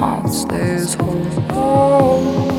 hearts, there's oh. hope.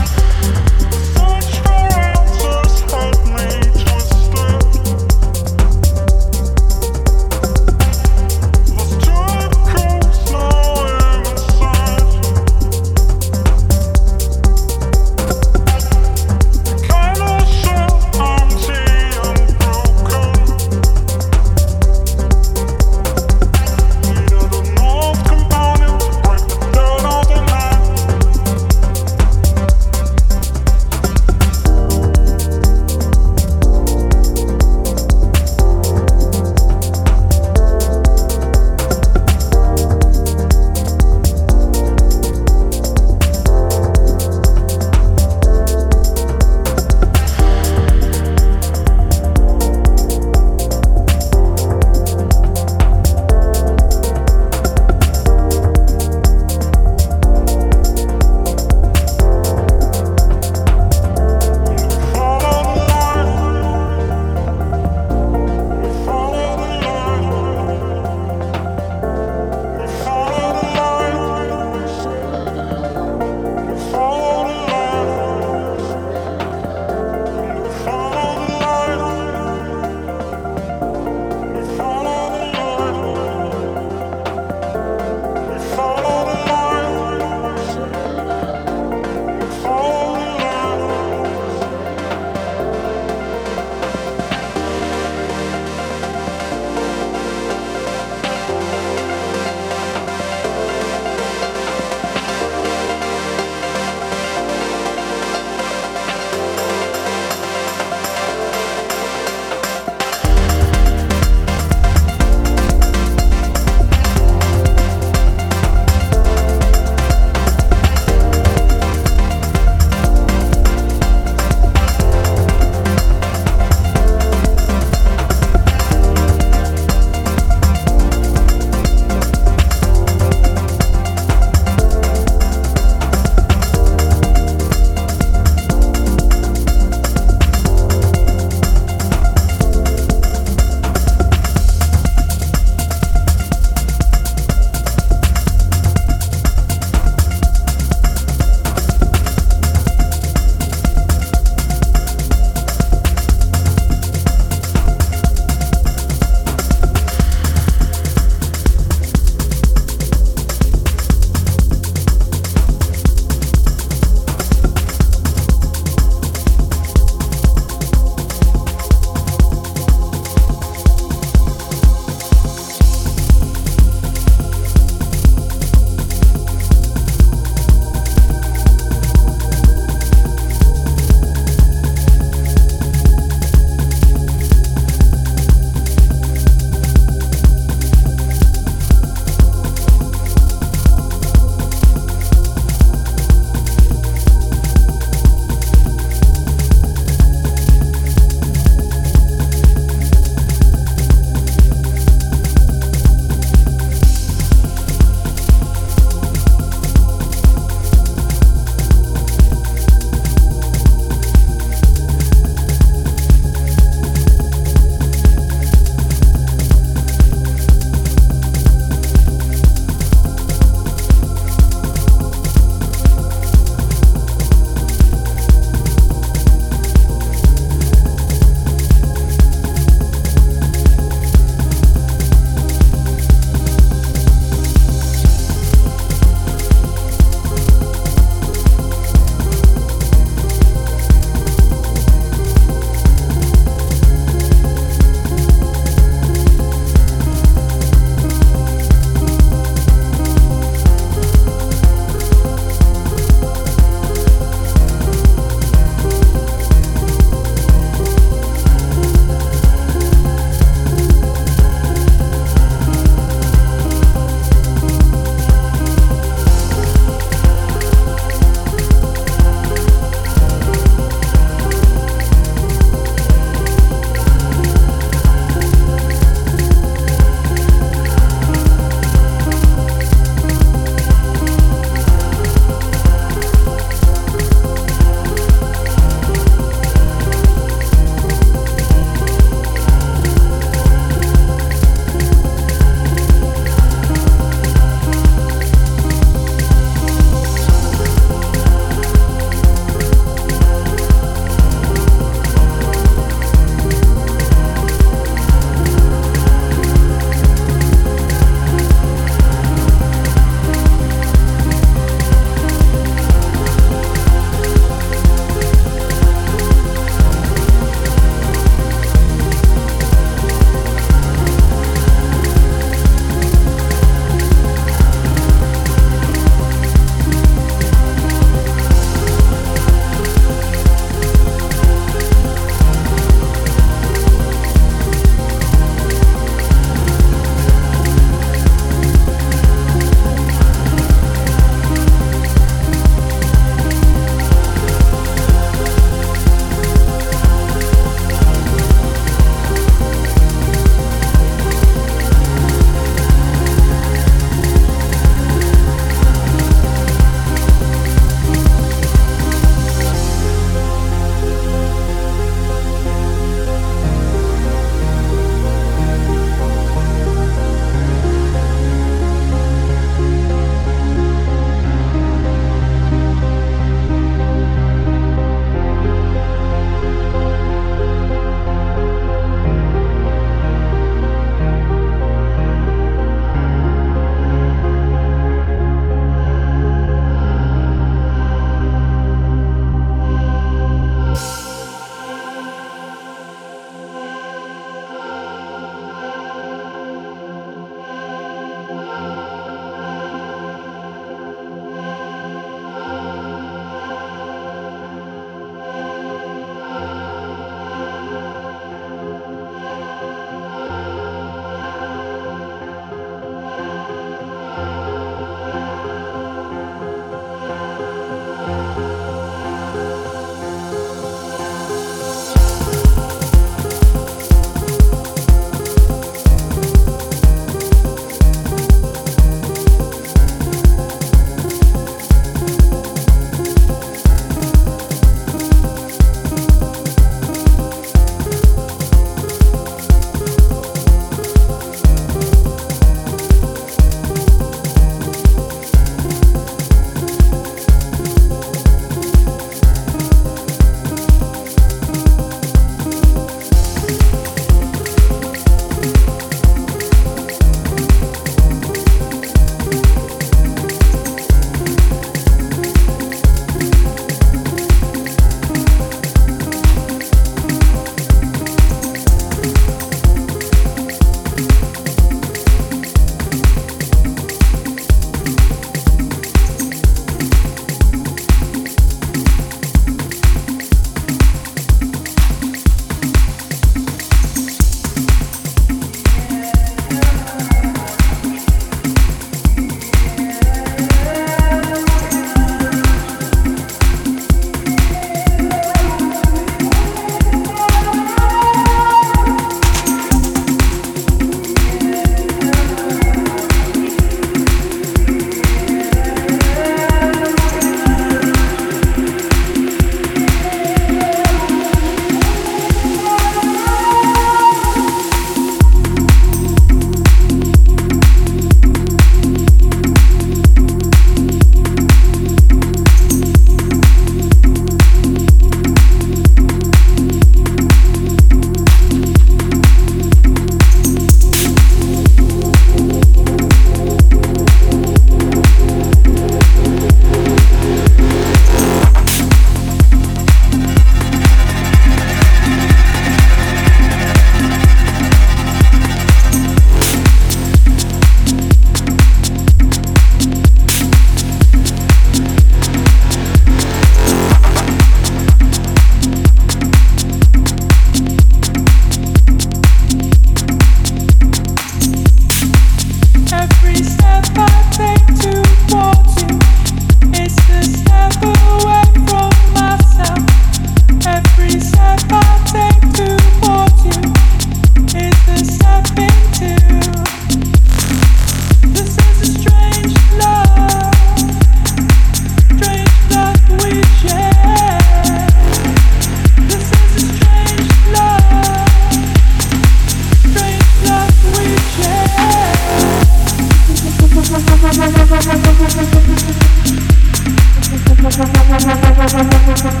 Thank